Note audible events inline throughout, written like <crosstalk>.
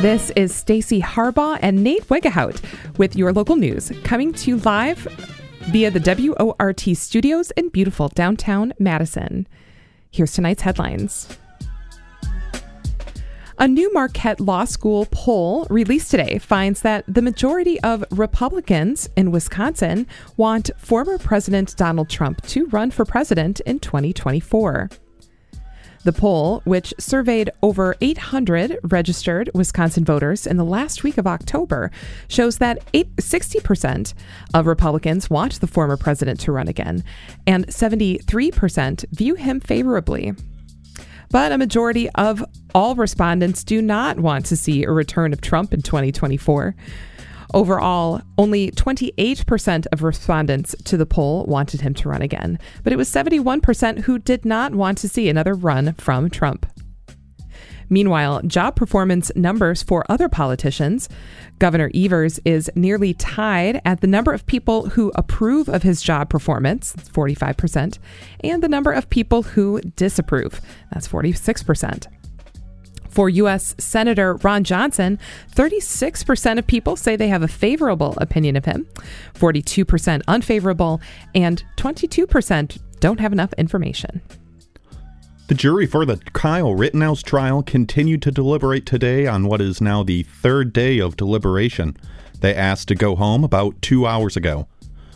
This is Stacy Harbaugh and Nate Wegehout with your local news, coming to you live via the WORT studios in beautiful downtown Madison. Here's tonight's headlines. A new Marquette Law School poll released today finds that the majority of Republicans in Wisconsin want former President Donald Trump to run for president in 2024. The poll, which surveyed over 800 registered Wisconsin voters in the last week of October, shows that 60% of Republicans want the former president to run again, and 73% view him favorably. But a majority of all respondents do not want to see a return of Trump in 2024. Overall, only 28% of respondents to the poll wanted him to run again, but it was 71% who did not want to see another run from Trump. Meanwhile, job performance numbers for other politicians, Governor Evers is nearly tied at the number of people who approve of his job performance, 45%, and the number of people who disapprove, that's 46%. For U.S. Senator Ron Johnson, 36% of people say they have a favorable opinion of him, 42% unfavorable, and 22% don't have enough information. The jury for the Kyle Rittenhouse trial continued to deliberate today on what is now the third day of deliberation. They asked to go home about two hours ago.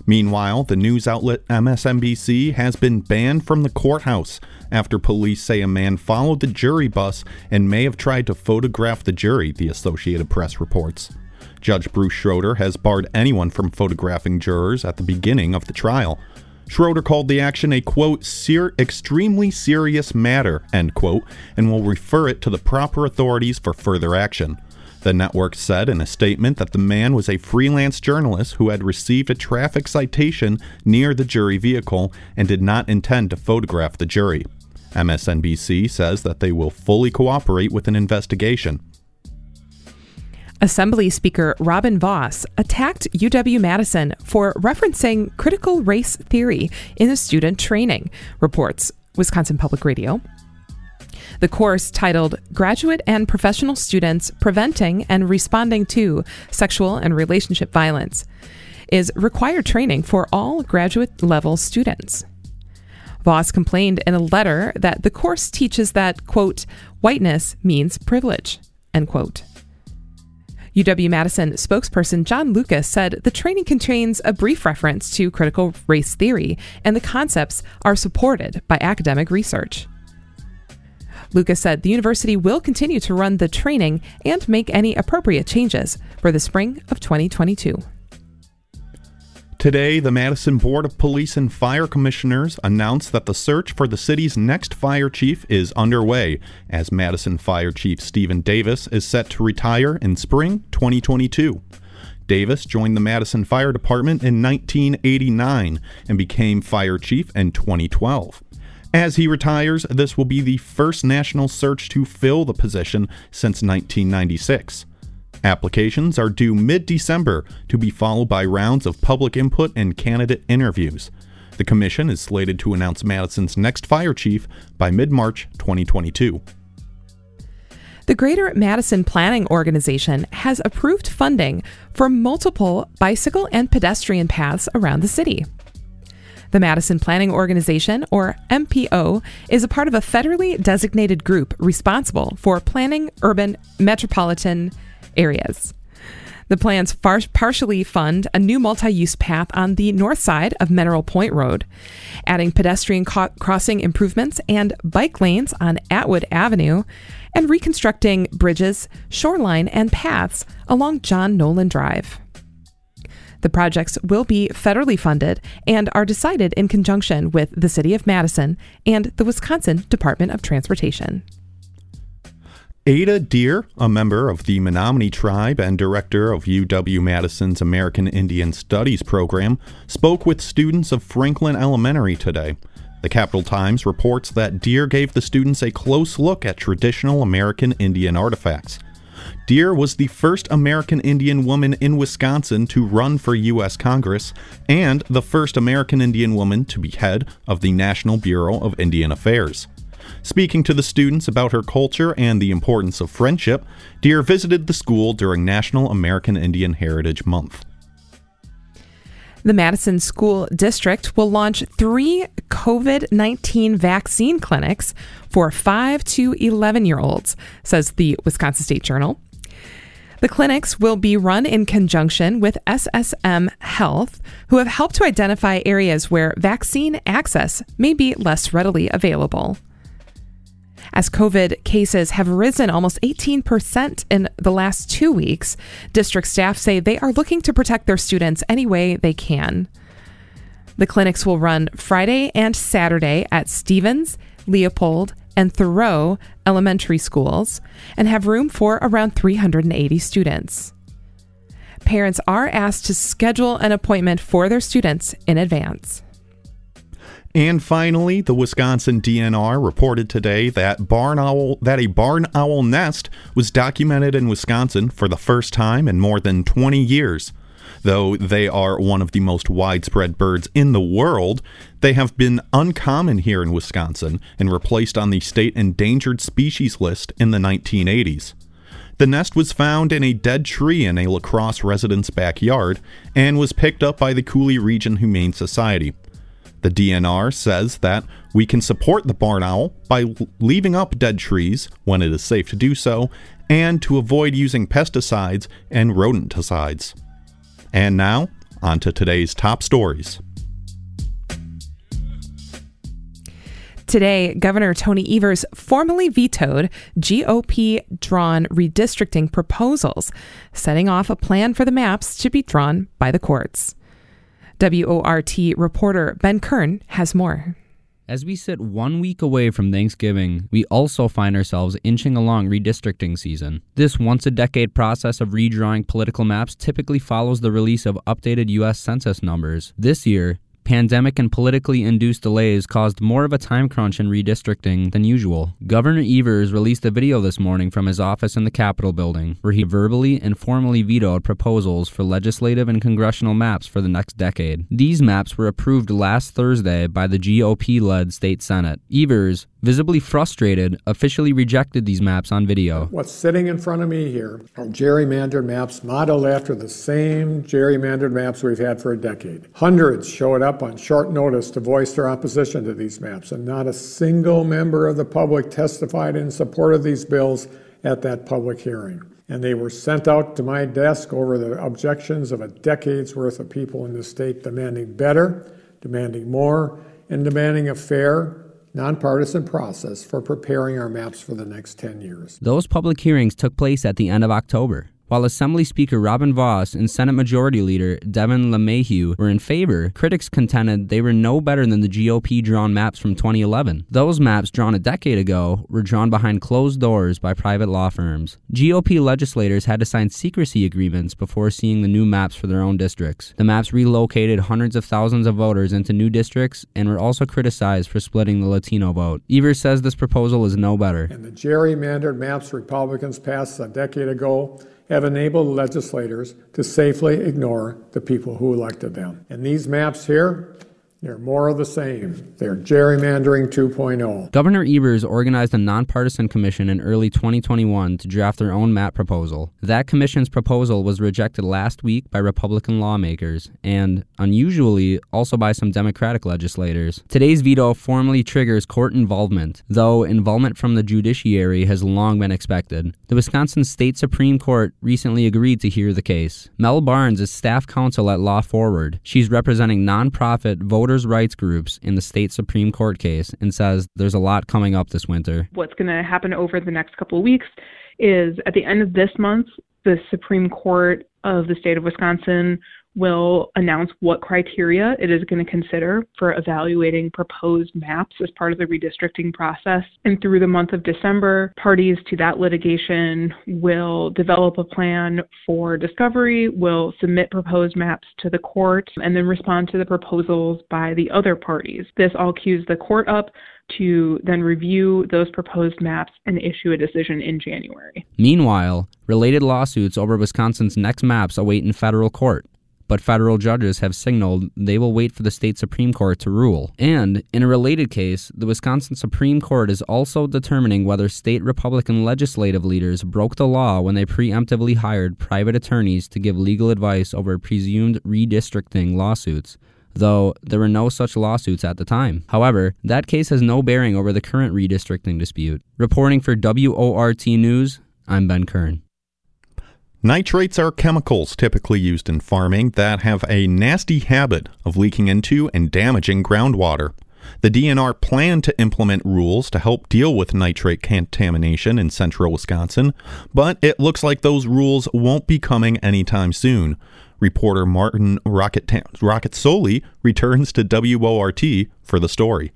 Meanwhile, the news outlet MSNBC has been banned from the courthouse after police say a man followed the jury bus and may have tried to photograph the jury, the Associated Press reports. Judge Bruce Schroeder has barred anyone from photographing jurors at the beginning of the trial. Schroeder called the action a quote, ser- extremely serious matter, end quote, and will refer it to the proper authorities for further action. The network said in a statement that the man was a freelance journalist who had received a traffic citation near the jury vehicle and did not intend to photograph the jury. MSNBC says that they will fully cooperate with an investigation. Assembly Speaker Robin Vos attacked UW Madison for referencing critical race theory in a student training, reports Wisconsin Public Radio. The course, titled Graduate and Professional Students Preventing and Responding to Sexual and Relationship Violence, is required training for all graduate level students. Vos complained in a letter that the course teaches that, quote, whiteness means privilege, end quote. UW Madison spokesperson John Lucas said the training contains a brief reference to critical race theory, and the concepts are supported by academic research. Lucas said the university will continue to run the training and make any appropriate changes for the spring of 2022. Today, the Madison Board of Police and Fire Commissioners announced that the search for the city's next fire chief is underway, as Madison Fire Chief Stephen Davis is set to retire in spring 2022. Davis joined the Madison Fire Department in 1989 and became fire chief in 2012. As he retires, this will be the first national search to fill the position since 1996. Applications are due mid December to be followed by rounds of public input and candidate interviews. The commission is slated to announce Madison's next fire chief by mid March 2022. The Greater Madison Planning Organization has approved funding for multiple bicycle and pedestrian paths around the city. The Madison Planning Organization, or MPO, is a part of a federally designated group responsible for planning urban metropolitan areas. The plans far- partially fund a new multi use path on the north side of Mineral Point Road, adding pedestrian co- crossing improvements and bike lanes on Atwood Avenue, and reconstructing bridges, shoreline, and paths along John Nolen Drive. The projects will be federally funded and are decided in conjunction with the City of Madison and the Wisconsin Department of Transportation. Ada Deer, a member of the Menominee tribe and director of UW Madison's American Indian Studies program, spoke with students of Franklin Elementary today. The Capital Times reports that Deer gave the students a close look at traditional American Indian artifacts. Deer was the first American Indian woman in Wisconsin to run for U.S. Congress and the first American Indian woman to be head of the National Bureau of Indian Affairs. Speaking to the students about her culture and the importance of friendship, Deer visited the school during National American Indian Heritage Month. The Madison School District will launch three COVID 19 vaccine clinics for 5 to 11 year olds, says the Wisconsin State Journal. The clinics will be run in conjunction with SSM Health, who have helped to identify areas where vaccine access may be less readily available. As COVID cases have risen almost 18% in the last two weeks, district staff say they are looking to protect their students any way they can. The clinics will run Friday and Saturday at Stephens, Leopold, and Thoreau elementary schools and have room for around 380 students. Parents are asked to schedule an appointment for their students in advance. And finally, the Wisconsin DNR reported today that barn owl that a barn owl nest was documented in Wisconsin for the first time in more than 20 years. Though they are one of the most widespread birds in the world, they have been uncommon here in Wisconsin and were placed on the state endangered species list in the 1980s. The nest was found in a dead tree in a La Crosse resident's backyard and was picked up by the Coulee Region Humane Society. The DNR says that we can support the barn owl by leaving up dead trees when it is safe to do so and to avoid using pesticides and rodenticides. And now, on to today's top stories. Today, Governor Tony Evers formally vetoed GOP drawn redistricting proposals, setting off a plan for the maps to be drawn by the courts. WORT reporter Ben Kern has more. As we sit one week away from Thanksgiving, we also find ourselves inching along redistricting season. This once a decade process of redrawing political maps typically follows the release of updated U.S. Census numbers. This year, Pandemic and politically induced delays caused more of a time crunch in redistricting than usual. Governor Evers released a video this morning from his office in the Capitol building, where he verbally and formally vetoed proposals for legislative and congressional maps for the next decade. These maps were approved last Thursday by the GOP led state Senate. Evers, visibly frustrated, officially rejected these maps on video. What's sitting in front of me here are gerrymandered maps modeled after the same gerrymandered maps we've had for a decade. Hundreds showed up on short notice to voice their opposition to these maps, and not a single member of the public testified in support of these bills at that public hearing. And they were sent out to my desk over the objections of a decade's worth of people in the state demanding better, demanding more, and demanding a fair, nonpartisan process for preparing our maps for the next 10 years. Those public hearings took place at the end of October. While Assembly Speaker Robin Vos and Senate Majority Leader Devin LeMahieu were in favor, critics contended they were no better than the GOP drawn maps from 2011. Those maps, drawn a decade ago, were drawn behind closed doors by private law firms. GOP legislators had to sign secrecy agreements before seeing the new maps for their own districts. The maps relocated hundreds of thousands of voters into new districts and were also criticized for splitting the Latino vote. Evers says this proposal is no better. And the gerrymandered maps Republicans passed a decade ago have enabled legislators to safely ignore the people who elected them. And these maps here they're more of the same. They're gerrymandering 2.0. Governor Evers organized a nonpartisan commission in early 2021 to draft their own map proposal. That commission's proposal was rejected last week by Republican lawmakers and, unusually, also by some Democratic legislators. Today's veto formally triggers court involvement, though involvement from the judiciary has long been expected. The Wisconsin State Supreme Court recently agreed to hear the case. Mel Barnes is staff counsel at Law Forward. She's representing nonprofit voter voters' rights groups in the state Supreme Court case and says there's a lot coming up this winter. What's going to happen over the next couple of weeks is at the end of this month, the Supreme Court of the state of Wisconsin will announce what criteria it is going to consider for evaluating proposed maps as part of the redistricting process. And through the month of December, parties to that litigation will develop a plan for discovery, will submit proposed maps to the court, and then respond to the proposals by the other parties. This all cues the court up to then review those proposed maps and issue a decision in January. Meanwhile, related lawsuits over Wisconsin's next maps await in federal court. But federal judges have signaled they will wait for the state Supreme Court to rule. And in a related case, the Wisconsin Supreme Court is also determining whether state Republican legislative leaders broke the law when they preemptively hired private attorneys to give legal advice over presumed redistricting lawsuits though there were no such lawsuits at the time. However, that case has no bearing over the current redistricting dispute. Reporting for WORT News, I'm Ben Kern. Nitrates are chemicals typically used in farming that have a nasty habit of leaking into and damaging groundwater. The DNR planned to implement rules to help deal with nitrate contamination in central Wisconsin, but it looks like those rules won't be coming anytime soon. Reporter Martin Rocket, Roccazzoli returns to WORT for the story.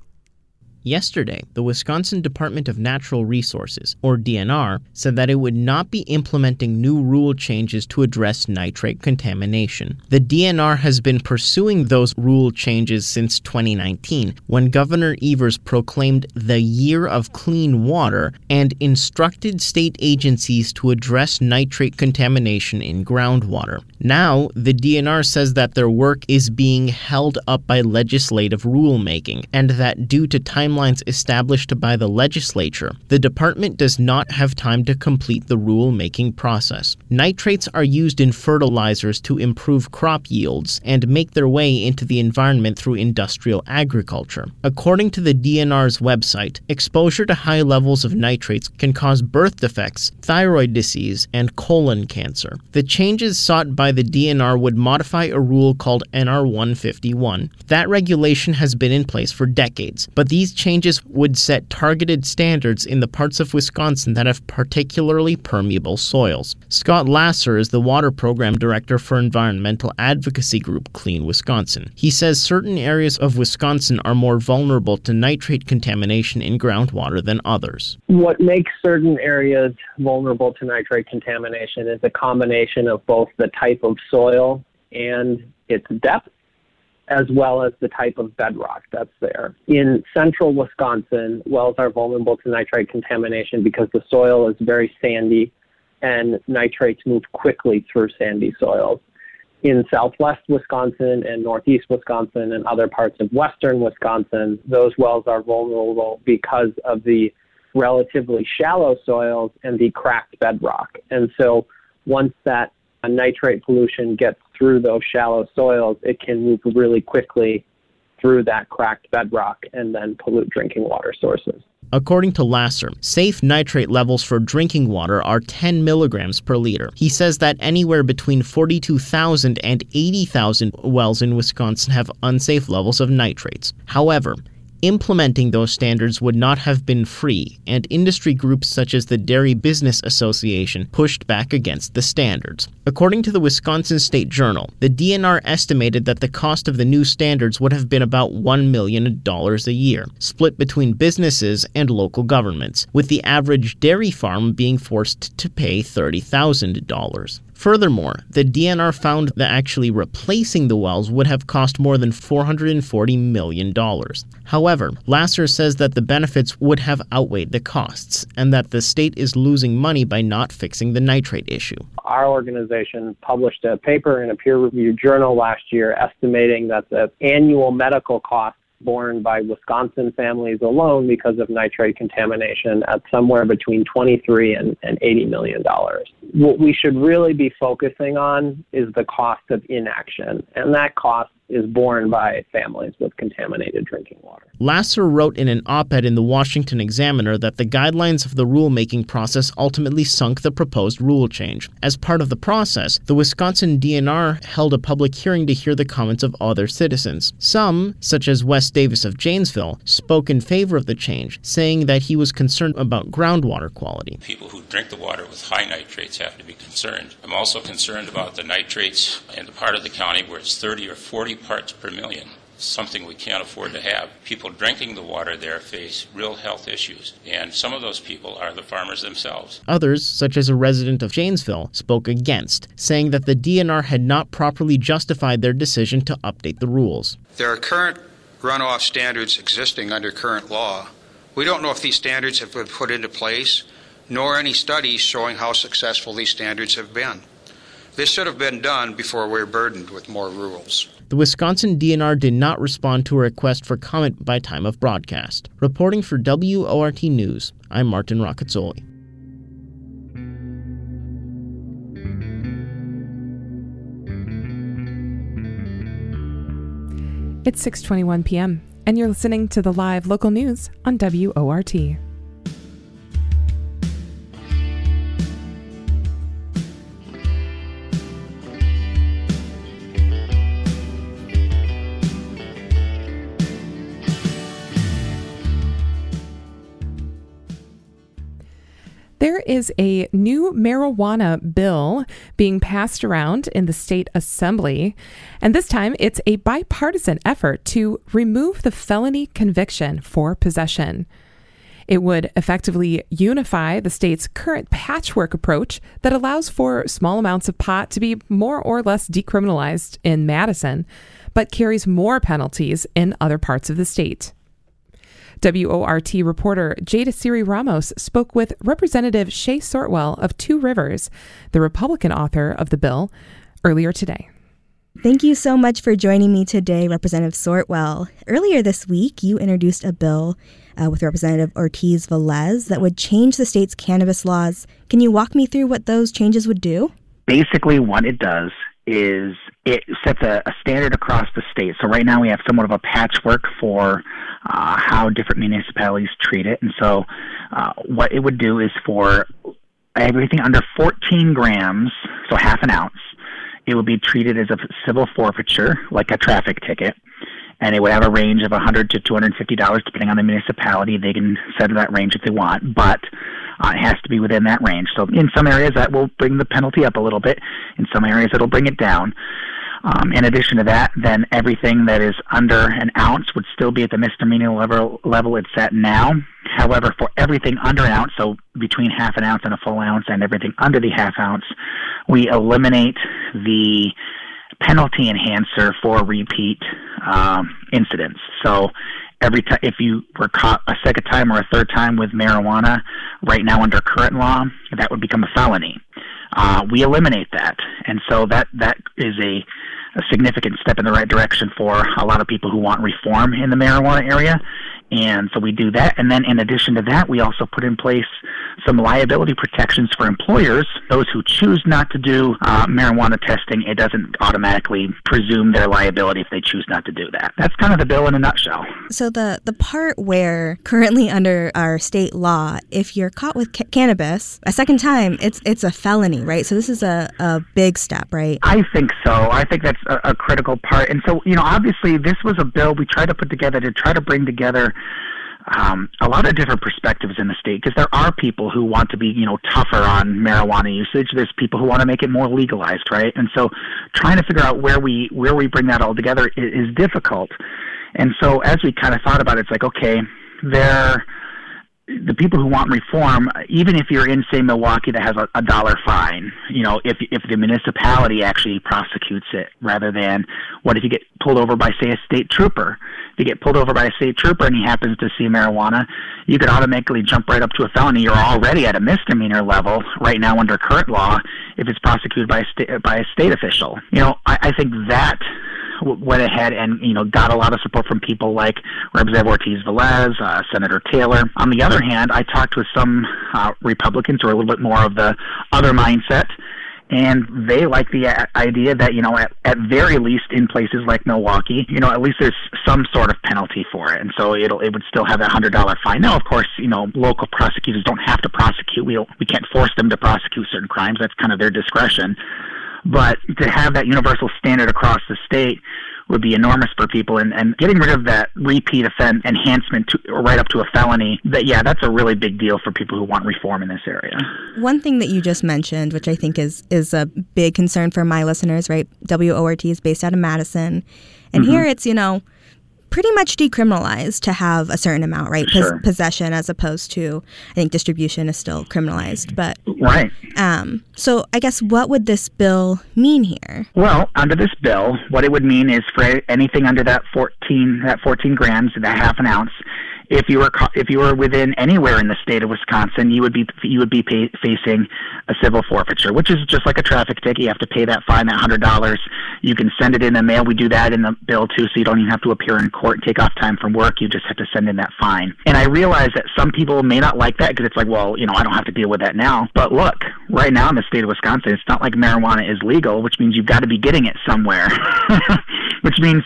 Yesterday, the Wisconsin Department of Natural Resources, or DNR, said that it would not be implementing new rule changes to address nitrate contamination. The DNR has been pursuing those rule changes since 2019, when Governor Evers proclaimed the Year of Clean Water and instructed state agencies to address nitrate contamination in groundwater. Now, the DNR says that their work is being held up by legislative rulemaking, and that due to timelines established by the legislature, the department does not have time to complete the rulemaking process. Nitrates are used in fertilizers to improve crop yields and make their way into the environment through industrial agriculture. According to the DNR's website, exposure to high levels of nitrates can cause birth defects, thyroid disease, and colon cancer. The changes sought by the DNR would modify a rule called NR 151. That regulation has been in place for decades, but these changes would set targeted standards in the parts of Wisconsin that have particularly permeable soils. Scott Laeser is the water program director for environmental advocacy group Clean Wisconsin. He says certain areas of Wisconsin are more vulnerable to nitrate contamination in groundwater than others. What makes certain areas vulnerable to nitrate contamination is a combination of both the type of soil and its depth, as well as the type of bedrock that's there. In central Wisconsin, wells are vulnerable to nitrate contamination because the soil is very sandy and nitrates move quickly through sandy soils. In southwest Wisconsin and northeast Wisconsin and other parts of western Wisconsin, those wells are vulnerable because of the relatively shallow soils and the cracked bedrock. And so once that nitrate pollution gets through those shallow soils, it can move really quickly through that cracked bedrock and then pollute drinking water sources. According to Laeser, safe nitrate levels for drinking water are 10 milligrams per liter. He says that anywhere between 42,000 and 80,000 wells in Wisconsin have unsafe levels of nitrates. However, Implementing those standards would not have been free, and industry groups such as the Dairy Business Association pushed back against the standards. According to the Wisconsin State Journal, the DNR estimated that the cost of the new standards would have been about $1 million a year, split between businesses and local governments, with the average dairy farm being forced to pay $30,000. Furthermore, the DNR found that actually replacing the wells would have cost more than $440 million. However, Laeser says that the benefits would have outweighed the costs, and that the state is losing money by not fixing the nitrate issue. Our organization published a paper in a peer reviewed journal last year estimating that the annual medical costs borne by Wisconsin families alone because of nitrate contamination at somewhere between 23 and, and 80 million dollars. What we should really be focusing on is the cost of inaction, and that cost is borne by families with contaminated drinking water. Laeser wrote in an op ed in the Washington Examiner that the guidelines of the rulemaking process ultimately sunk the proposed rule change. As part of the process, the Wisconsin DNR held a public hearing to hear the comments of other citizens. Some, such as Wes Davis of Janesville, spoke in favor of the change, saying that he was concerned about groundwater quality. People who drink the water with high nitrates have to be concerned. I'm also concerned about the nitrates in the part of the county where it's 30 or 40 parts per million, something we can't afford to have. People drinking the water there face real health issues, and some of those people are the farmers themselves. Others, such as a resident of Janesville, spoke against, saying that the DNR had not properly justified their decision to update the rules. There are current runoff standards existing under current law. We don't know if these standards have been put into place, nor any studies showing how successful these standards have been. This should have been done before we we're burdened with more rules. The Wisconsin DNR did not respond to a request for comment by time of broadcast. Reporting for WORT News, I'm Martin Roccazzoli. It's 6:21 p.m. and you're listening to the live local news on WORT. There is a new marijuana bill being passed around in the state assembly, and this time it's a bipartisan effort to remove the felony conviction for possession. It would effectively unify the state's current patchwork approach that allows for small amounts of pot to be more or less decriminalized in Madison, but carries more penalties in other parts of the state. WORT reporter Jada Siri Ramos spoke with Representative Shae Sortwell of Two Rivers, the Republican author of the bill, earlier today. Thank you so much for joining me today, Representative Sortwell. Earlier this week, you introduced a bill uh, with Representative Ortiz Velez that would change the state's cannabis laws. Can you walk me through what those changes would do? Basically, what it does is it sets a, a, standard across the state. So right now we have somewhat of a patchwork for uh, how different municipalities treat it. And so uh, what it would do is for everything under 14 grams, so half an ounce, it would be treated as a civil forfeiture, like a traffic ticket. And it would have a range of 100 to $250 depending on the municipality. They can set that range if they want, but uh, it has to be within that range. So in some areas that will bring the penalty up a little bit. In some areas it'll bring it down. Um, in addition to that, then everything that is under an ounce would still be at the misdemeanor level, level it's at now. However, for everything under an ounce, so between half an ounce and a full ounce, and everything under the half ounce, we eliminate the penalty enhancer for repeat um, incidents. So every time if you were caught a second time or a third time with marijuana, right now under current law, that would become a felony. Uh, we eliminate that, and so that that is a a significant step in the right direction for a lot of people who want reform in the marijuana area. And so we do that. And then in addition to that, we also put in place some liability protections for employers. Those who choose not to do uh, marijuana testing, it doesn't automatically presume their liability if they choose not to do that. That's kind of the bill in a nutshell. So the, the part where currently under our state law, if you're caught with ca- cannabis a second time, it's it's a felony, right? So this is a, a big step, right? I think so. I think that's a, a critical part. And so, you know, obviously this was a bill we tried to put together to try to bring together um, a lot of different perspectives in the state because there are people who want to be, you know, tougher on marijuana usage. There's people who want to make it more legalized, right? And so, trying to figure out where we where we bring that all together is, is difficult. And so, as we kind of thought about it, it's like, okay, there the people who want reform, even if you're in, say, Milwaukee that has a, a dollar fine, you know, if if the municipality actually prosecutes it, rather than what if you get pulled over by, say, a state trooper? If you get pulled over by a state trooper and he happens to see marijuana, you could automatically jump right up to a felony. You're already at a misdemeanor level right now under current law if it's prosecuted by a state by a state official. You know, I, I think that went ahead and you know got a lot of support from people like Representative Ortiz Velez, uh, Senator Taylor. On the other hand, I talked with some uh, Republicans who are a little bit more of the other mindset. And they like the idea that, you know, at, at very least in places like Milwaukee, you know, at least there's some sort of penalty for it. And so it'll, it would still have a hundred dollar fine. Now, of course, you know, local prosecutors don't have to prosecute. We we can't force them to prosecute certain crimes. That's kind of their discretion. But to have that universal standard across the state would be enormous for people and, and getting rid of that repeat offense enhancement to, right up to a felony that yeah that's a really big deal for people who want reform in this area. One thing that you just mentioned which i think is is a big concern for my listeners right? Wort is based out of madison. And mm-hmm. here it's you know pretty much decriminalized to have a certain amount, right? Sure. Pos- possession as opposed to, I think distribution is still criminalized. But right. Um, so I guess what would this bill mean here? Well, under this bill, what it would mean is for anything under that 14, that 14 grams, that half an ounce, if you were if you were within anywhere in the state of Wisconsin, you would be you would be pay, facing a civil forfeiture, which is just like a traffic ticket. You have to pay that fine, that hundred dollars. You can send it in the mail. We do that in the bill too, so you don't even have to appear in court and take off time from work. You just have to send in that fine. And I realize that some people may not like that because it's like, well, you know, I don't have to deal with that now. But look, right now in the state of Wisconsin, it's not like marijuana is legal, which means you've got to be getting it somewhere, <laughs> which means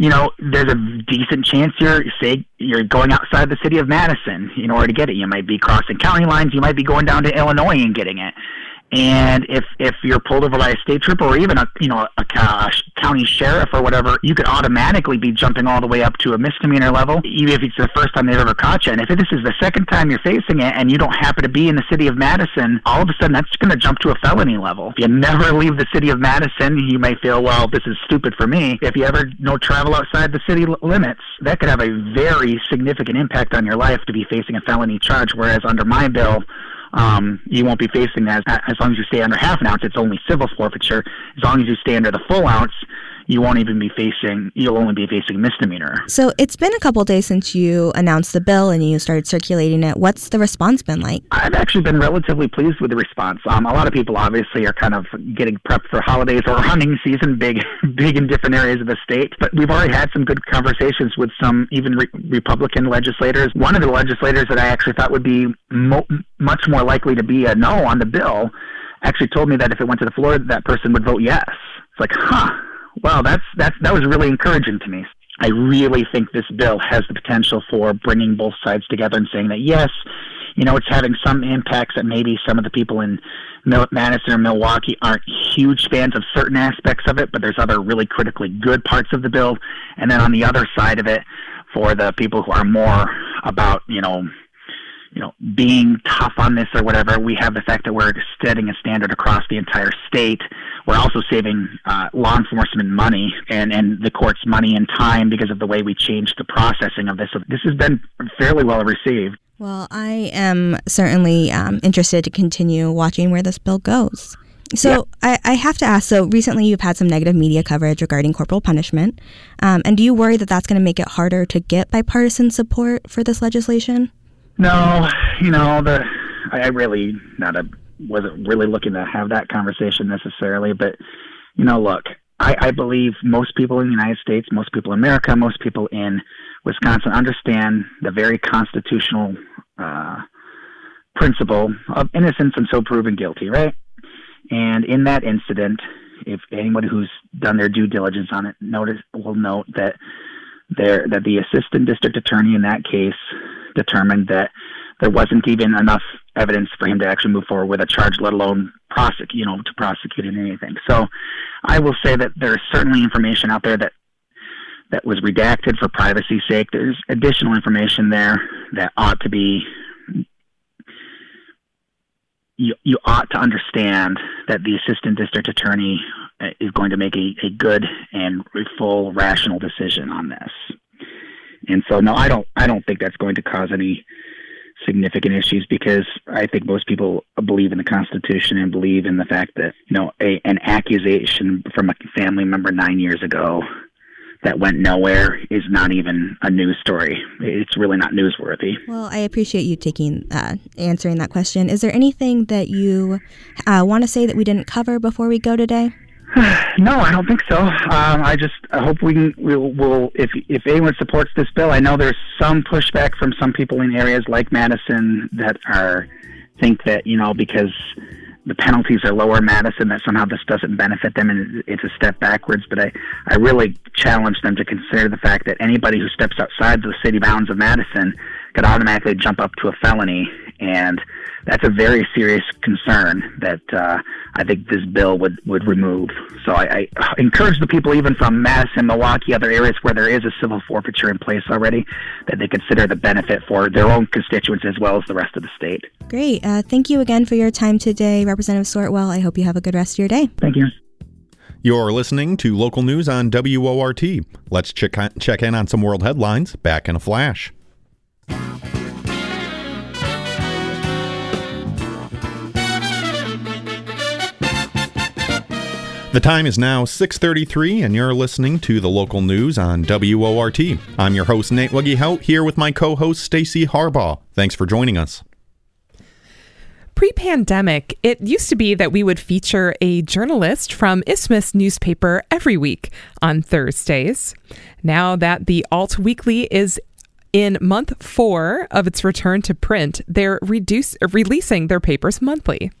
you know, there's a decent chance you're say you're going outside the city of Madison in order to get it. You might be crossing county lines. You might be going down to Illinois and getting it. And if if you're pulled over by a state trooper or even a you know a, a county sheriff or whatever, you could automatically be jumping all the way up to a misdemeanor level, even if it's the first time they've ever caught you. And if this is the second time you're facing it and you don't happen to be in the city of Madison, all of a sudden that's going to jump to a felony level. If you never <laughs> leave the city of Madison, you may feel, well, this is stupid for me. If you ever no travel outside the city limits, that could have a very significant impact on your life to be facing a felony charge. Whereas under my bill um, you won't be facing that as long as you stay under half an ounce. It's only civil forfeiture. As long as you stay under the full ounce, you won't even be facing, you'll only be facing misdemeanor. So it's been a couple days since you announced the bill and you started circulating it. What's the response been like? I've actually been relatively pleased with the response. Um, a lot of people obviously are kind of getting prepped for holidays or hunting season, big, <laughs> big in different areas of the state. But we've already had some good conversations with some even re- Republican legislators. One of the legislators that I actually thought would be mo- much more likely to be a no on the bill actually told me that if it went to the floor, that person would vote yes. It's like, huh, Wow, that's that's that was really encouraging to me. I really think this bill has the potential for bringing both sides together and saying that yes, you know, it's having some impacts that maybe some of the people in Madison or Milwaukee aren't huge fans of certain aspects of it, but there's other really critically good parts of the bill. And then on the other side of it, for the people who are more about, you know, you know, being tough on this or whatever. We have the fact that we're setting a standard across the entire state. We're also saving uh, law enforcement money and, and the courts money and time because of the way we changed the processing of this. So this has been fairly well received. Well, I am certainly um, interested to continue watching where this bill goes. So yeah. I, I, have to ask. So recently, you've had some negative media coverage regarding corporal punishment, um, and do you worry that that's going to make it harder to get bipartisan support for this legislation? No, you know the I really not a wasn't really looking to have that conversation necessarily, but you know, look, I, I believe most people in the United States, most people in America, most people in Wisconsin understand the very constitutional uh, principle of innocence until proven guilty, right? And in that incident, if anyone who's done their due diligence on it notice will note that there that the assistant district attorney in that case determined that there wasn't even enough evidence for him to actually move forward with a charge, let alone prosecute, you know, to prosecute in anything. So, I will say that there is certainly information out there that that was redacted for privacy's sake. There's additional information there that ought to be. You, you ought to understand that the assistant district attorney uh, is going to make a, a good and full rational decision on this. And so, no, I don't. I don't think that's going to cause any significant issues because I think most people believe in the Constitution and believe in the fact that you know a, an accusation from a family member nine years ago that went nowhere is not even a news story. It's really not newsworthy. Well, I appreciate you taking uh, answering that question. Is there anything that you uh, want to say that we didn't cover before we go today? <sighs> no, I don't think so. Um, I just I hope we can, we'll, we'll if if anyone supports this bill. I know there's some pushback from some people in areas like Madison that are think that you know because the penalties are lower in Madison that somehow this doesn't benefit them and it's a step backwards. But I I really challenge them to consider the fact that anybody who steps outside the city bounds of Madison could automatically jump up to a felony and that's a very serious concern that uh, I think this bill would, would remove. So I, I encourage the people, even from Madison, Milwaukee, other areas where there is a civil forfeiture in place already, that they consider the benefit for their own constituents as well as the rest of the state. Great. Uh, thank you again for your time today, Representative Sortwell. I hope you have a good rest of your day. Thank you. You're listening to local news on WORT. Let's check, check in on some world headlines back in a flash. The time is now 6:33 and you're listening to the local news on WORT. I'm your host Nate Wuggyhout here with my co-host Stacy Harbaugh. Thanks for joining us. Pre-pandemic, it used to be that we would feature a journalist from Isthmus newspaper every week on Thursdays. Now that the Alt Weekly is in month 4 of its return to print, they're reduce, releasing their papers monthly.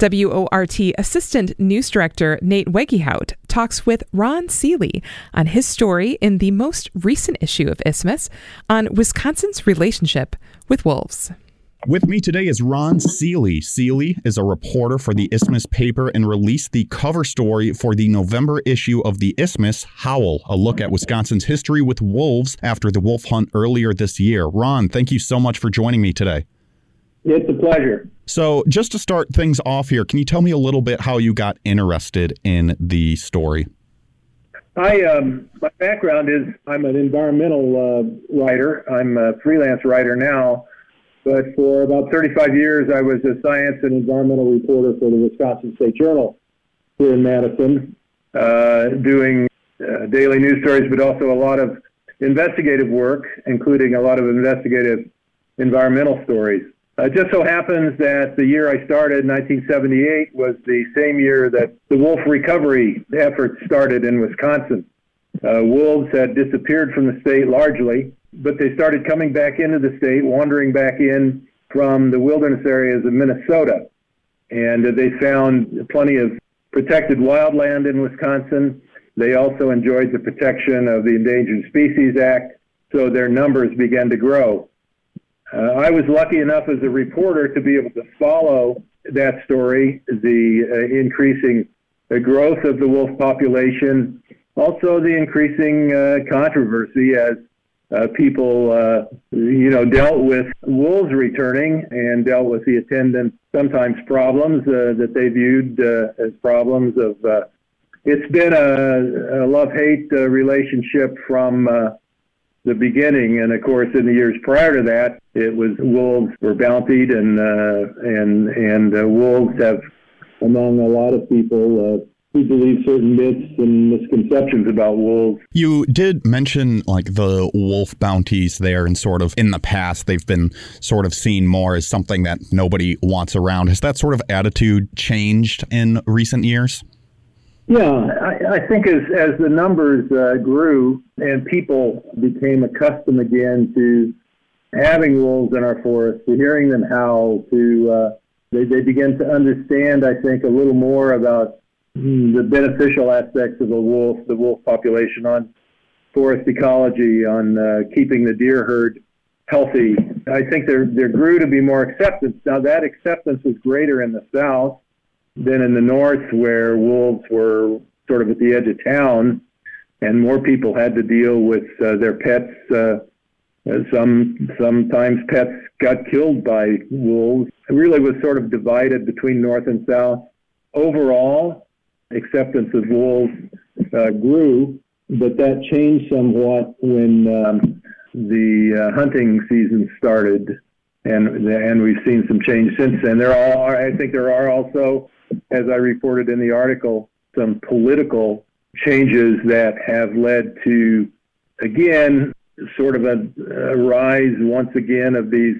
WORT Assistant News Director Nate Weggehout talks with Ron Seeley on his story in the most recent issue of Isthmus on Wisconsin's relationship with wolves. With me today is Ron Seeley. Seeley is a reporter for the Isthmus paper and released the cover story for the November issue of the Isthmus Howl, a look at Wisconsin's history with wolves after the wolf hunt earlier this year. Ron, thank you so much for joining me today. It's a pleasure. So, just to start things off here, can you tell me a little bit how you got interested in the story? I um, my background is I'm an environmental uh, writer. I'm a freelance writer now, but for about 35 years I was a science and environmental reporter for the Wisconsin State Journal here in Madison, uh, doing uh, daily news stories, but also a lot of investigative work, including a lot of investigative environmental stories. It just so happens that the year I started, 1978, was the same year that the wolf recovery effort started in Wisconsin. Uh, wolves had disappeared from the state largely, but they started coming back into the state, wandering back in from the wilderness areas of Minnesota. And uh, they found plenty of protected wildland in Wisconsin. They also enjoyed the protection of the Endangered Species Act, so their numbers began to grow. Uh, I was lucky enough as a reporter to be able to follow that story, the uh, increasing the growth of the wolf population, also the increasing uh, controversy as uh, people, uh, you know, dealt with wolves returning and dealt with the attendant sometimes problems uh, that they viewed as problems of. it's been a, a love-hate relationship from the beginning. And of course, in the years prior to that, it was wolves were bountied, and uh, and and uh, wolves have, among a lot of people. Uh, who believe certain myths and misconceptions about wolves. You did mention like the wolf bounties there, and sort of in the past they've been sort of seen more as something that nobody wants around. Has that sort of attitude changed in recent years? Yeah, I, I think as as the numbers uh, grew and people became accustomed again to having wolves in our forest, to hearing them howl, to uh, they they began to understand, I think, a little more about the beneficial aspects of a wolf, the wolf population on forest ecology, on uh, keeping the deer herd healthy. I think there there grew to be more acceptance. Now that acceptance was greater in the south than in the north, where wolves were sort of at the edge of town, and more people had to deal with uh, their pets. Uh, uh, some sometimes pets got killed by wolves. It really was sort of divided between north and south. Overall, acceptance of wolves uh, grew, but that changed somewhat when um, the uh, hunting season started, and and we've seen some change since then. There are, I think, there are also as I reported in the article, some political changes that have led to, again, sort of a, a rise once again of these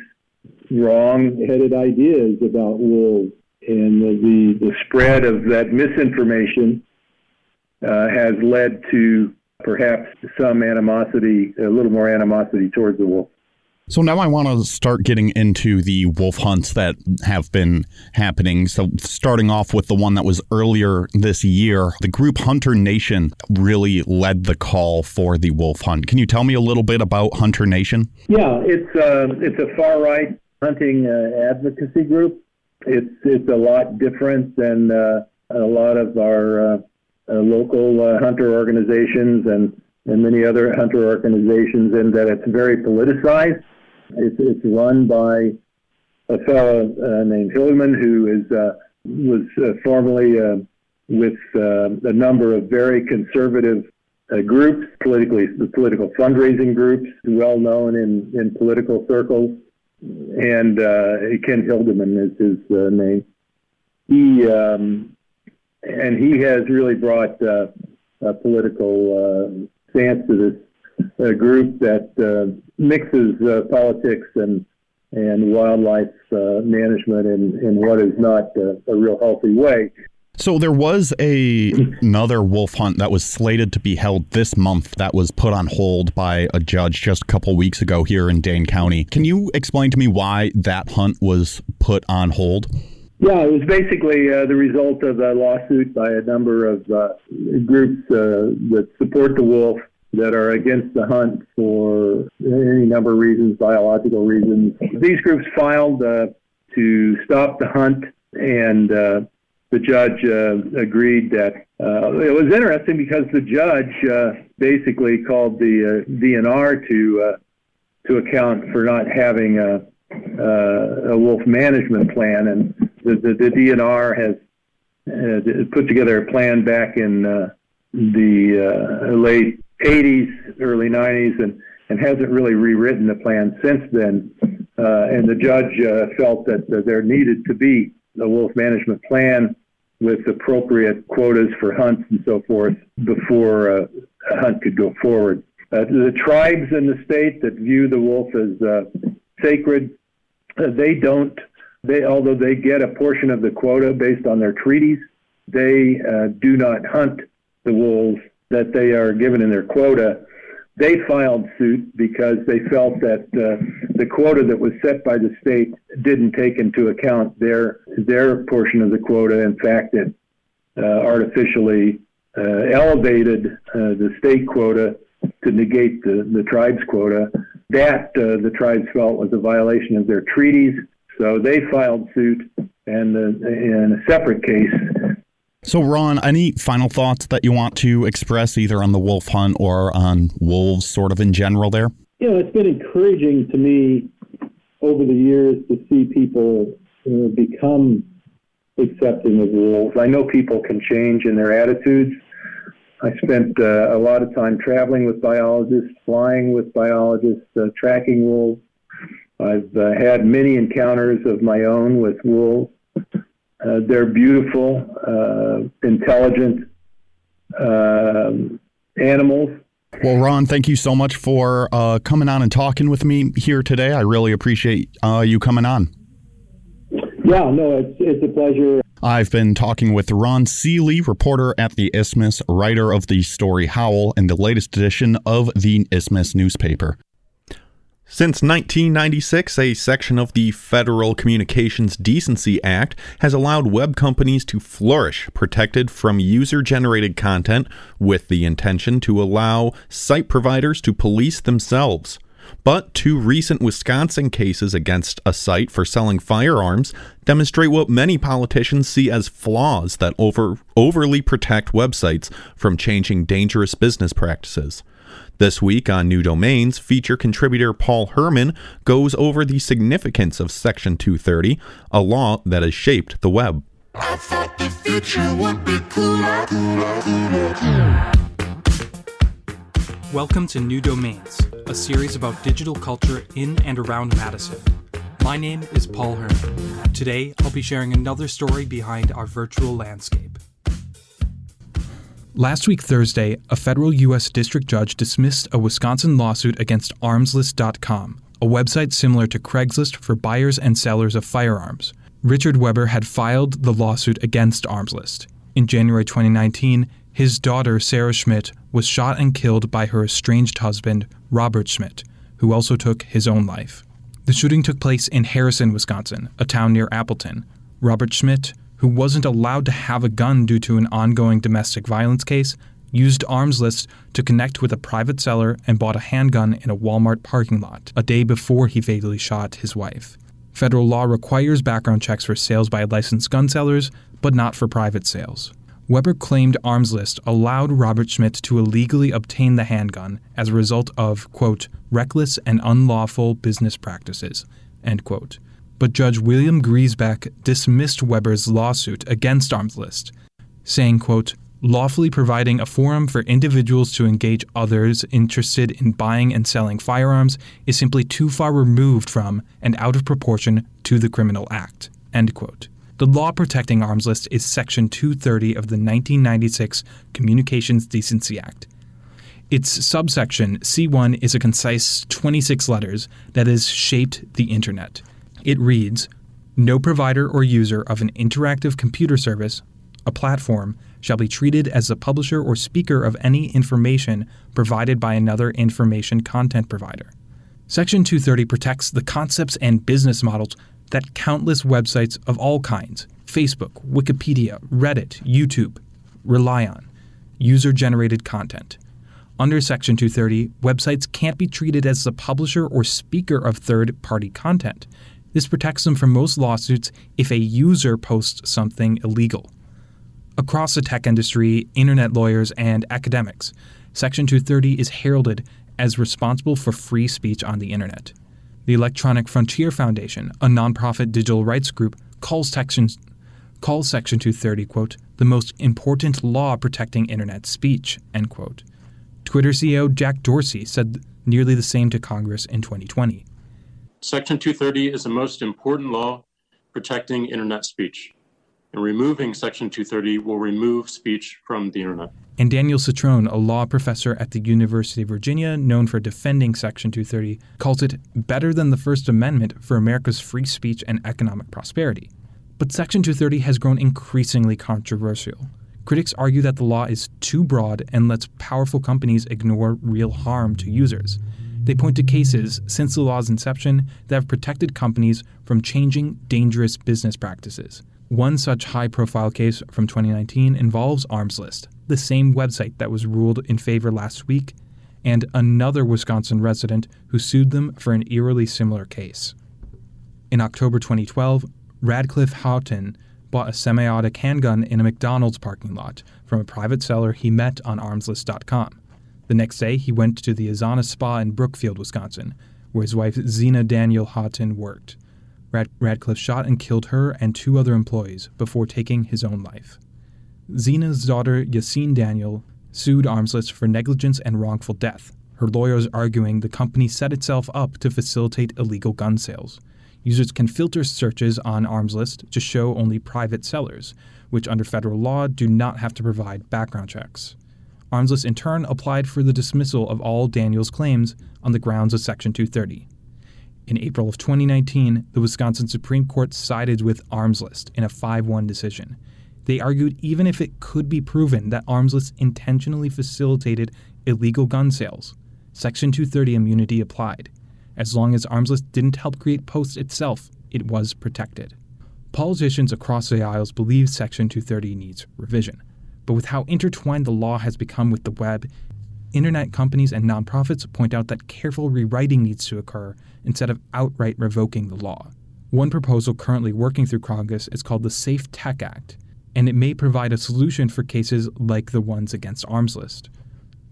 wrong-headed ideas about wolves, and the the spread of that misinformation uh, has led to perhaps some animosity, a little more animosity towards the wolf. So now I want to start getting into the wolf hunts that have been happening. So starting off with the one that was earlier this year, the group Hunter Nation really led the call for the wolf hunt. Can you tell me a little bit about Hunter Nation? Yeah, it's uh, it's a far right hunting uh, advocacy group. It's it's a lot different than uh, a lot of our uh, uh, local uh, hunter organizations and and many other hunter organizations in that it's very politicized. It's, it's run by a fellow uh, named Hilgemann who is uh, was uh, formerly uh, with uh, a number of very conservative uh, groups, politically the political fundraising groups, well known in, in political circles. And Ken Hilgemann is his name. He um, and he has really brought a political stance to this group that mixes uh, politics and and wildlife uh, management in, in what is not a real healthy way. So there was a another wolf hunt that was slated to be held this month that was put on hold by a judge just a couple weeks ago here in Dane County. Can you explain to me why that hunt was put on hold? Yeah, it was basically uh, the result of a lawsuit by a number of uh, groups uh, that support the wolf that are against the hunt for any number of reasons, biological reasons. These groups filed uh, to stop the hunt, and uh, the judge uh, agreed that it was interesting because the judge basically called the DNR to to account for not having a, a wolf management plan and the, the, the DNR has uh, put together a plan back in uh, the uh, late 80s, early 90s, and, and hasn't really rewritten the plan since then. Uh, and the judge uh, felt that there needed to be a wolf management plan with appropriate quotas for hunts and so forth before uh, a hunt could go forward. the tribes in the state that view the wolf as sacred, they don't they, although they get a portion of the quota based on their treaties, they uh, do not hunt the wolves that they are given in their quota. They filed suit because they felt that uh, the quota that was set by the state didn't take into account their their portion of the quota. In fact, it uh, artificially uh, elevated uh, the state quota to negate the, the tribe's quota. That uh, the tribes felt was a violation of their treaties so they filed suit, and uh, in a separate case. So, Ron, any final thoughts that you want to express either on the wolf hunt or on wolves, sort of in general, there? You know, it's been encouraging to me over the years to see people uh, become accepting of wolves. I know people can change in their attitudes. I spent uh, a lot of time traveling with biologists, flying with biologists, uh, tracking wolves. I've uh, had many encounters of my own with wolves. Uh, they're beautiful, uh, intelligent um, animals. Well, Ron, thank you so much for uh, coming on and talking with me here today. I really appreciate uh, you coming on. Yeah, no, it's, it's a pleasure. I've been talking with Ron Seely, reporter at the Isthmus, writer of the story Howl, and the latest edition of the Isthmus newspaper. Since 1996, a section of the Federal Communications Decency Act has allowed web companies to flourish, protected from user generated content, with the intention to allow site providers to police themselves. But two recent Wisconsin cases against a site for selling firearms demonstrate what many politicians see as flaws that over, overly protect websites from changing dangerous business practices. This week on New Domains, feature contributor Paul Herman goes over the significance of Section 230, a law that has shaped the web. Welcome to New Domains, a series about digital culture in and around Madison. My name is Paul Herman. Today, I'll be sharing another story behind our virtual landscape. Last week, Thursday, a federal U.S. district judge dismissed a Wisconsin lawsuit against Armslist.com, a website similar to Craigslist for buyers and sellers of firearms. Richard Weber had filed the lawsuit against Armslist. In January 2019, his daughter, Sarah Schmidt, was shot and killed by her estranged husband, Robert Schmidt, who also took his own life. The shooting took place in Harrison, Wisconsin, a town near Appleton. Robert Schmidt, who wasn't allowed to have a gun due to an ongoing domestic violence case, used Armslist to connect with a private seller and bought a handgun in a Walmart parking lot a day before he fatally shot his wife. Federal law requires background checks for sales by licensed gun sellers, but not for private sales. Weber claimed Armslist allowed Robert Schmidt to illegally obtain the handgun as a result of, quote, reckless and unlawful business practices, end quote but Judge William Griesbach dismissed Weber's lawsuit against Armslist, saying, quote, lawfully providing a forum for individuals to engage others interested in buying and selling firearms is simply too far removed from and out of proportion to the criminal act. End quote. The law protecting Armslist is Section 230 of the 1996 Communications Decency Act. Its subsection C1 is a concise 26 letters that has shaped the Internet. It reads No provider or user of an interactive computer service, a platform, shall be treated as the publisher or speaker of any information provided by another information content provider. Section 230 protects the concepts and business models that countless websites of all kinds Facebook, Wikipedia, Reddit, YouTube rely on user generated content. Under Section 230, websites can't be treated as the publisher or speaker of third party content. This protects them from most lawsuits if a user posts something illegal across the tech industry, internet lawyers, and academics. Section 230 is heralded as responsible for free speech on the internet. The Electronic Frontier Foundation, a nonprofit digital rights group, calls Section, calls Section 230, quote, the most important law protecting internet speech, end quote. Twitter CEO Jack Dorsey said nearly the same to Congress in 2020. Section 230 is the most important law protecting internet speech and removing Section 230 will remove speech from the internet. And Danielle Citron, a law professor at the University of Virginia, known for defending Section 230, calls it better than the First Amendment for America's free speech and economic prosperity. But Section 230 has grown increasingly controversial. Critics argue that the law is too broad and lets powerful companies ignore real harm to users. They point to cases since the law's inception that have protected companies from changing dangerous business practices. One such high profile case from 2019 involves ArmsList, the same website that was ruled in favor last week, and another Wisconsin resident who sued them for an eerily similar case. In October 2012, Radcliffe Haughton bought a semi automatic handgun in a McDonald's parking lot from a private seller he met on armslist.com. The next day, he went to the Azana Spa in Brookfield, Wisconsin, where his wife Zina Daniel Haughton worked. Rad- Radcliffe shot and killed her and two other employees before taking his own life. Zina's daughter, Yassine Daniel, sued Armslist for negligence and wrongful death, her lawyers arguing the company set itself up to facilitate illegal gun sales. Users can filter searches on Armslist to show only private sellers, which under federal law do not have to provide background checks. Armslist in turn applied for the dismissal of all Daniel's claims on the grounds of Section 230. In April of 2019, the Wisconsin Supreme Court sided with Armslist in a 5 1 decision. They argued even if it could be proven that Armslist intentionally facilitated illegal gun sales, Section 230 immunity applied. As long as Armslist didn't help create posts itself, it was protected. Politicians across the aisles believe Section 230 needs revision. But with how intertwined the law has become with the web, internet companies and nonprofits point out that careful rewriting needs to occur instead of outright revoking the law. One proposal currently working through Congress is called the Safe Tech Act, and it may provide a solution for cases like the ones against Armslist.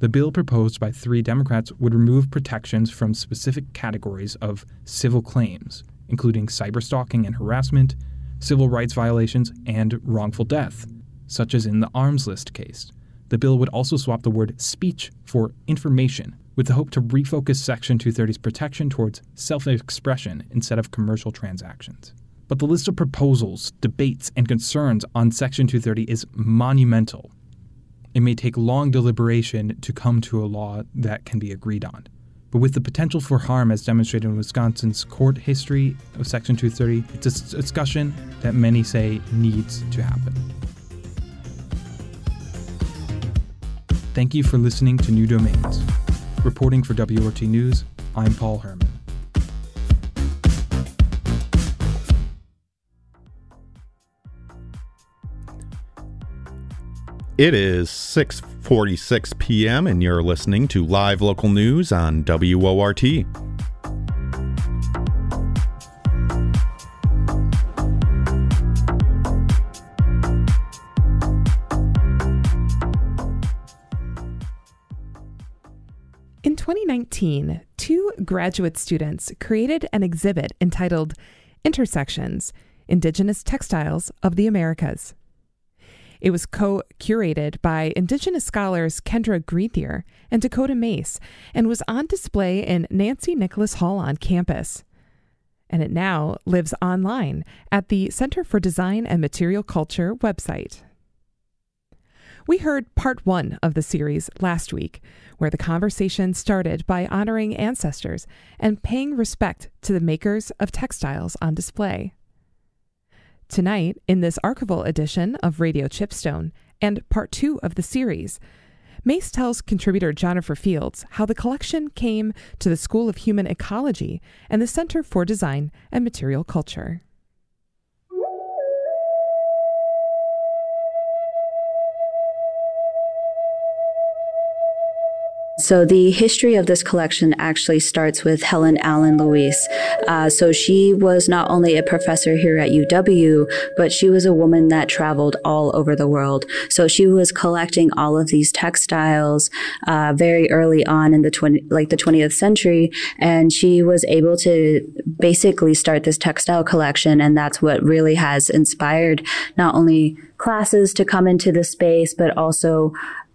The bill proposed by three Democrats would remove protections from specific categories of civil claims, including cyberstalking and harassment, civil rights violations, and wrongful death, such as in the Armslist case. The bill would also swap the word speech for information with the hope to refocus Section 230's protection towards self expression instead of commercial transactions. But the list of proposals, debates, and concerns on Section 230 is monumental. It may take long deliberation to come to a law that can be agreed on. But with the potential for harm as demonstrated in Wisconsin's court history of Section 230, it's a discussion that many say needs to happen. Thank you for listening to New Domains. Reporting for WORT News, I'm Paul Herman. It is 6:46 p.m. and you're listening to live local news on WORT. Graduate students created an exhibit entitled Intersections Indigenous Textiles of the Americas. It was co curated by Indigenous scholars Kendra Greendeer and Dakota Mace and was on display in Nancy Nicholas Hall on campus. and it now lives online at the Center for Design and Material Culture website. We heard part one of the series last week, where the conversation started by honoring ancestors and paying respect to the makers of textiles on display. Tonight, in this archival edition of Radio Chipstone and part two of the series, Mace tells contributor Jennifer Fields how the collection came to the School of Human Ecology and the Center for Design and Material Culture. So the history of this collection actually starts with Helen Allen Lewis. Uh, so she was not only a professor here at UW, but she was a woman that traveled all over the world. So she was collecting all of these textiles uh, very early on in the 20, like the 20th century, and she was able to basically start this textile collection, and that's what really has inspired not only classes to come into the space, but also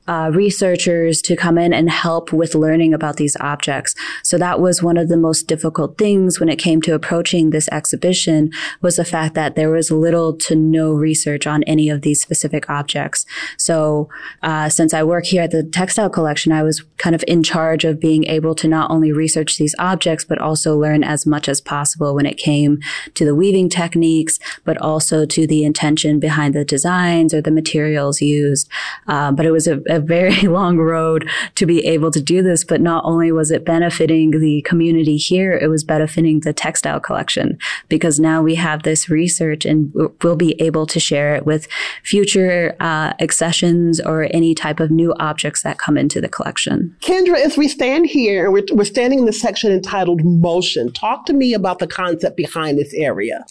uh, researchers to come in and help with learning about these objects. So that was one of the most difficult things when it came to approaching this exhibition was the fact that there was little to no research on any of these specific objects. So uh, since I work here at the textile collection, I was kind of in charge of being able to not only research these objects, but also learn as much as possible when it came to the weaving techniques, but also to the intention behind the designs or the materials used. Uh, but it was a, a very <laughs> long road to be able to do this. But not only was it benefiting the community here, it was benefiting the textile collection because now we have this research and we'll be able to share it with future uh, accessions or any type of new objects that come into the collection. Kendra, as we stand here we're, we're standing in the section entitled Motion, talk to me about the concept behind this area.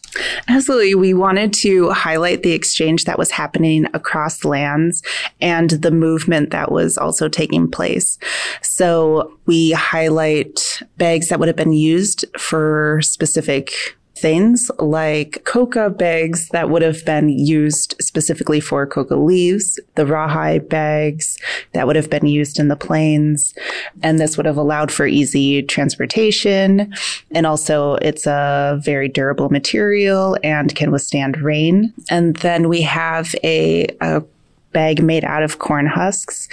Absolutely. We wanted to highlight the exchange that was happening across lands and the movement movement that was also taking place. So we highlight bags that would have been used for specific things like coca bags that would have been used specifically for coca leaves, the rawhide bags that would have been used in the plains. And this would have allowed for easy transportation. And also it's a very durable material and can withstand rain. And then we have a, a bag made out of corn husks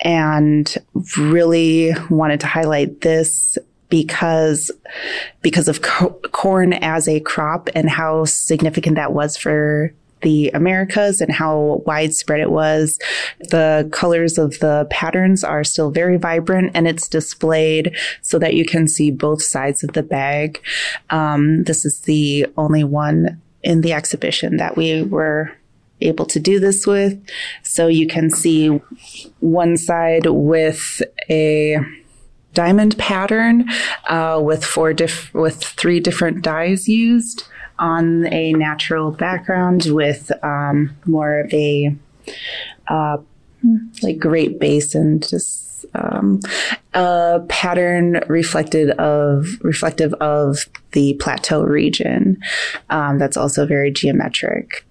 and really wanted to highlight this because because of co- corn as a crop and how significant that was for the Americas and how widespread it was. The colors of the patterns are still very vibrant and it's displayed so that you can see both sides of the bag. Um, this is the only one in the exhibition that we were able to do this with. So you can see one side with a diamond pattern uh, with four diff- with three different dyes used on a natural background with um, more of a uh, like Great Basin just um, a pattern reflected of reflective of the plateau region um, that's also very geometric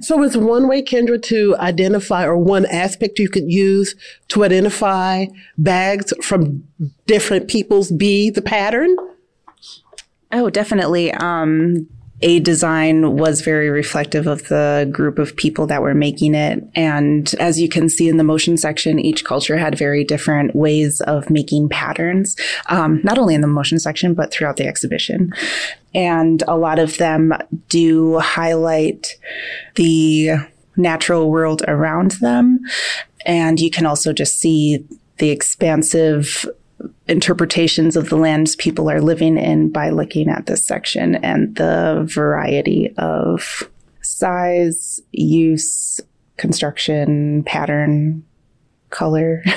so it's one way, Kendra, to identify or one aspect you could use to identify bags from different peoples be the pattern? Oh, definitely. Um, a design was very reflective of the group of people that were making it. And as you can see in the motion section, each culture had very different ways of making patterns, um, not only in the motion section, but throughout the exhibition. And a lot of them do highlight the natural world around them. And you can also just see the expansive interpretations of the lands people are living in by looking at this section and the variety of size, use, construction, pattern, color. <laughs>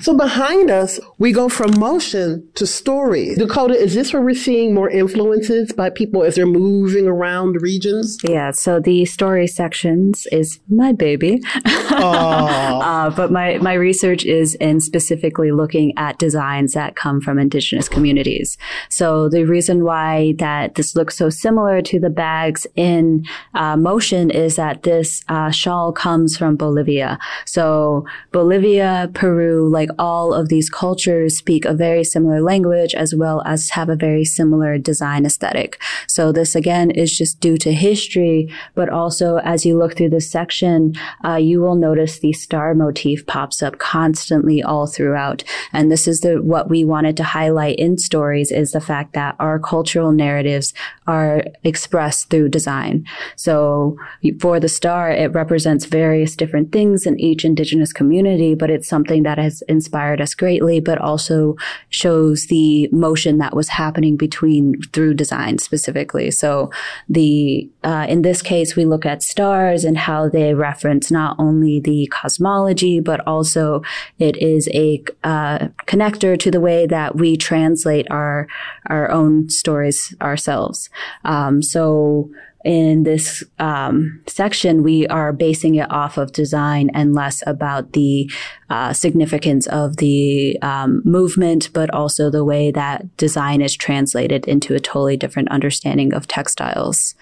So behind us, we go from motion to story. Dakota, is this where we're seeing more influences by people as they're moving around regions? Yeah, so the story sections is my baby. <laughs> uh, but my, my research is in specifically looking at designs that come from indigenous communities. So the reason why that this looks so similar to the bags in uh, motion is that this uh, shawl comes from Bolivia. So Bolivia, Peru, like all of these cultures speak a very similar language as well as have a very similar design aesthetic. So this again is just due to history, but also as you look through this section, uh, you will notice the star motif pops up constantly all throughout. And this is the what we wanted to highlight in stories is the fact that our cultural narratives are expressed through design. So for the star, it represents various different things in each indigenous community, but it's something that has inspired us greatly, but also shows the motion that was happening between through design specifically. So the, uh, in this case, we look at stars and how they reference not only the cosmology, but also it is a uh, connector to the way that we translate our, our own stories ourselves. Um, so in this um, section, we are basing it off of design and less about the uh, significance of the um, movement, but also the way that design is translated into a totally different understanding of textiles.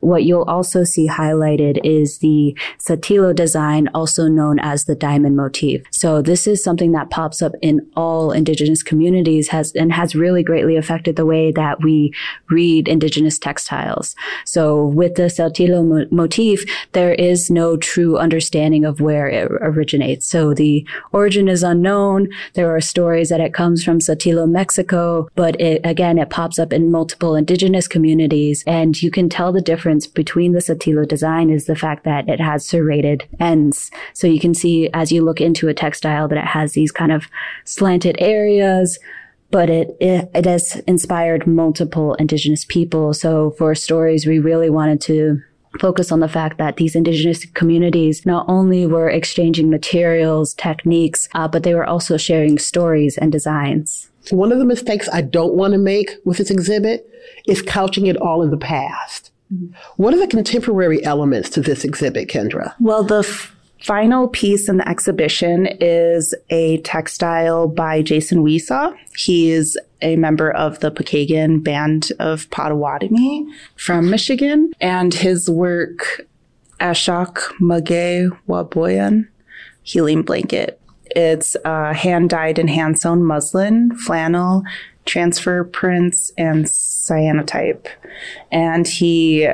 What you'll also see highlighted is the Saltillo design, also known as the diamond motif. So this is something that pops up in all indigenous communities has and has really greatly affected the way that we read indigenous textiles. So with the Saltillo mo- motif, there is no true understanding of where it originates. So the origin is unknown. There are stories that it comes from Saltillo, Mexico, but it, again, it pops up in multiple indigenous communities and you can tell the difference difference between the Saltillo design is the fact that it has serrated ends. So you can see as you look into a textile that it has these kind of slanted areas, but it, it, it has inspired multiple indigenous people. So for stories, we really wanted to focus on the fact that these indigenous communities not only were exchanging materials, techniques, uh, but they were also sharing stories and designs. One of the mistakes I don't want to make with this exhibit is couching it all in the past. What are the contemporary elements to this exhibit, Kendra? Well, the f- final piece in the exhibition is a textile by Jason Wesaw. He is a member of the Pokagon Band of Potawatomi from Michigan, and his work, Ashok Magay Waboyan, Healing Blanket. It's uh, hand dyed and hand sewn muslin, flannel, transfer prints, and cyanotype. And he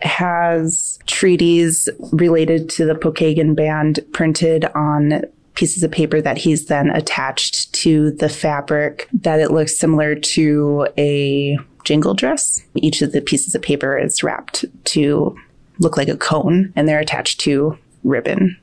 has treaties related to the Pokagon band printed on pieces of paper that he's then attached to the fabric that it looks similar to a jingle dress. Each of the pieces of paper is wrapped to look like a cone and they're attached to ribbon.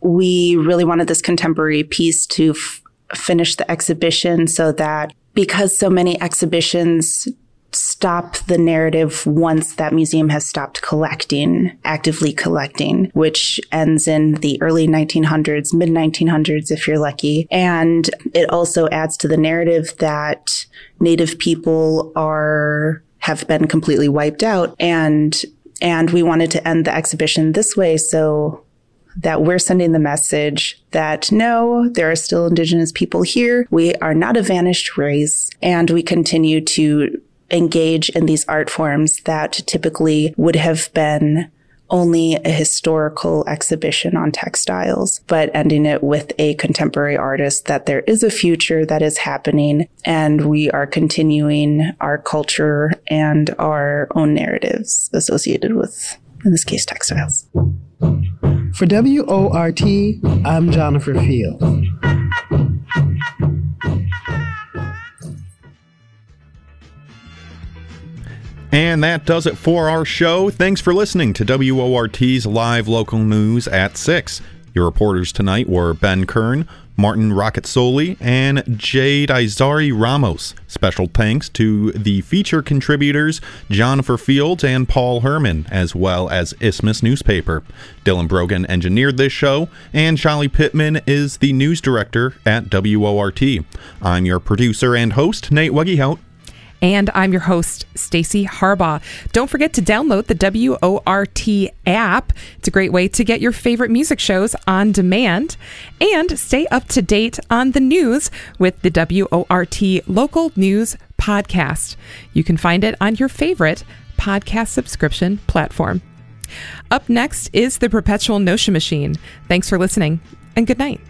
We really wanted this contemporary piece to f- finish the exhibition so that because so many exhibitions stop the narrative once that museum has stopped collecting, actively collecting, which ends in the early 1900s, mid 1900s, if you're lucky. And it also adds to the narrative that Native people are, have been completely wiped out. And, and we wanted to end the exhibition this way. So that we're sending the message that no, there are still indigenous people here. We are not a vanished race and we continue to engage in these art forms that typically would have been only a historical exhibition on textiles, but ending it with a contemporary artist that there is a future that is happening and we are continuing our culture and our own narratives associated with, in this case, textiles. For WORT, I'm Jennifer Field. And that does it for our show. Thanks for listening to WORT's live local news at 6. Your reporters tonight were Ben Kern, Martin Rocket Roccazzoli, and Jade Izari Ramos. Special thanks to the feature contributors Jennifer Fields and Paul Herman, as well as Isthmus Newspaper. Dylan Brogan engineered this show, and Charlie Pittman is the news director at WORT. I'm your producer and host, Nate Weggehout. And I'm your host, Stacy Harbaugh. Don't forget to download the WORT app. It's a great way to get your favorite music shows on demand and stay up to date on the news with the WORT Local News Podcast. You can find it on your favorite podcast subscription platform. Up next is the Perpetual Notion Machine. Thanks for listening. and good night.